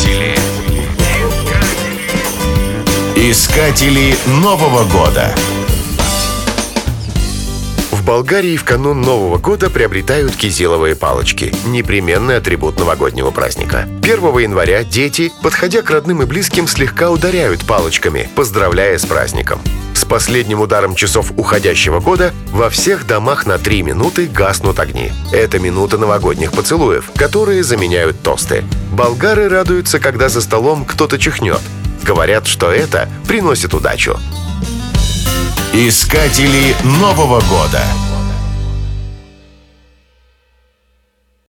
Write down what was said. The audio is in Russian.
Искатели. Искатели Нового года. Болгарии в канун Нового года приобретают кизиловые палочки – непременный атрибут новогоднего праздника. 1 января дети, подходя к родным и близким, слегка ударяют палочками, поздравляя с праздником. С последним ударом часов уходящего года во всех домах на 3 минуты гаснут огни. Это минута новогодних поцелуев, которые заменяют тосты. Болгары радуются, когда за столом кто-то чихнет. Говорят, что это приносит удачу. Искатели Нового года.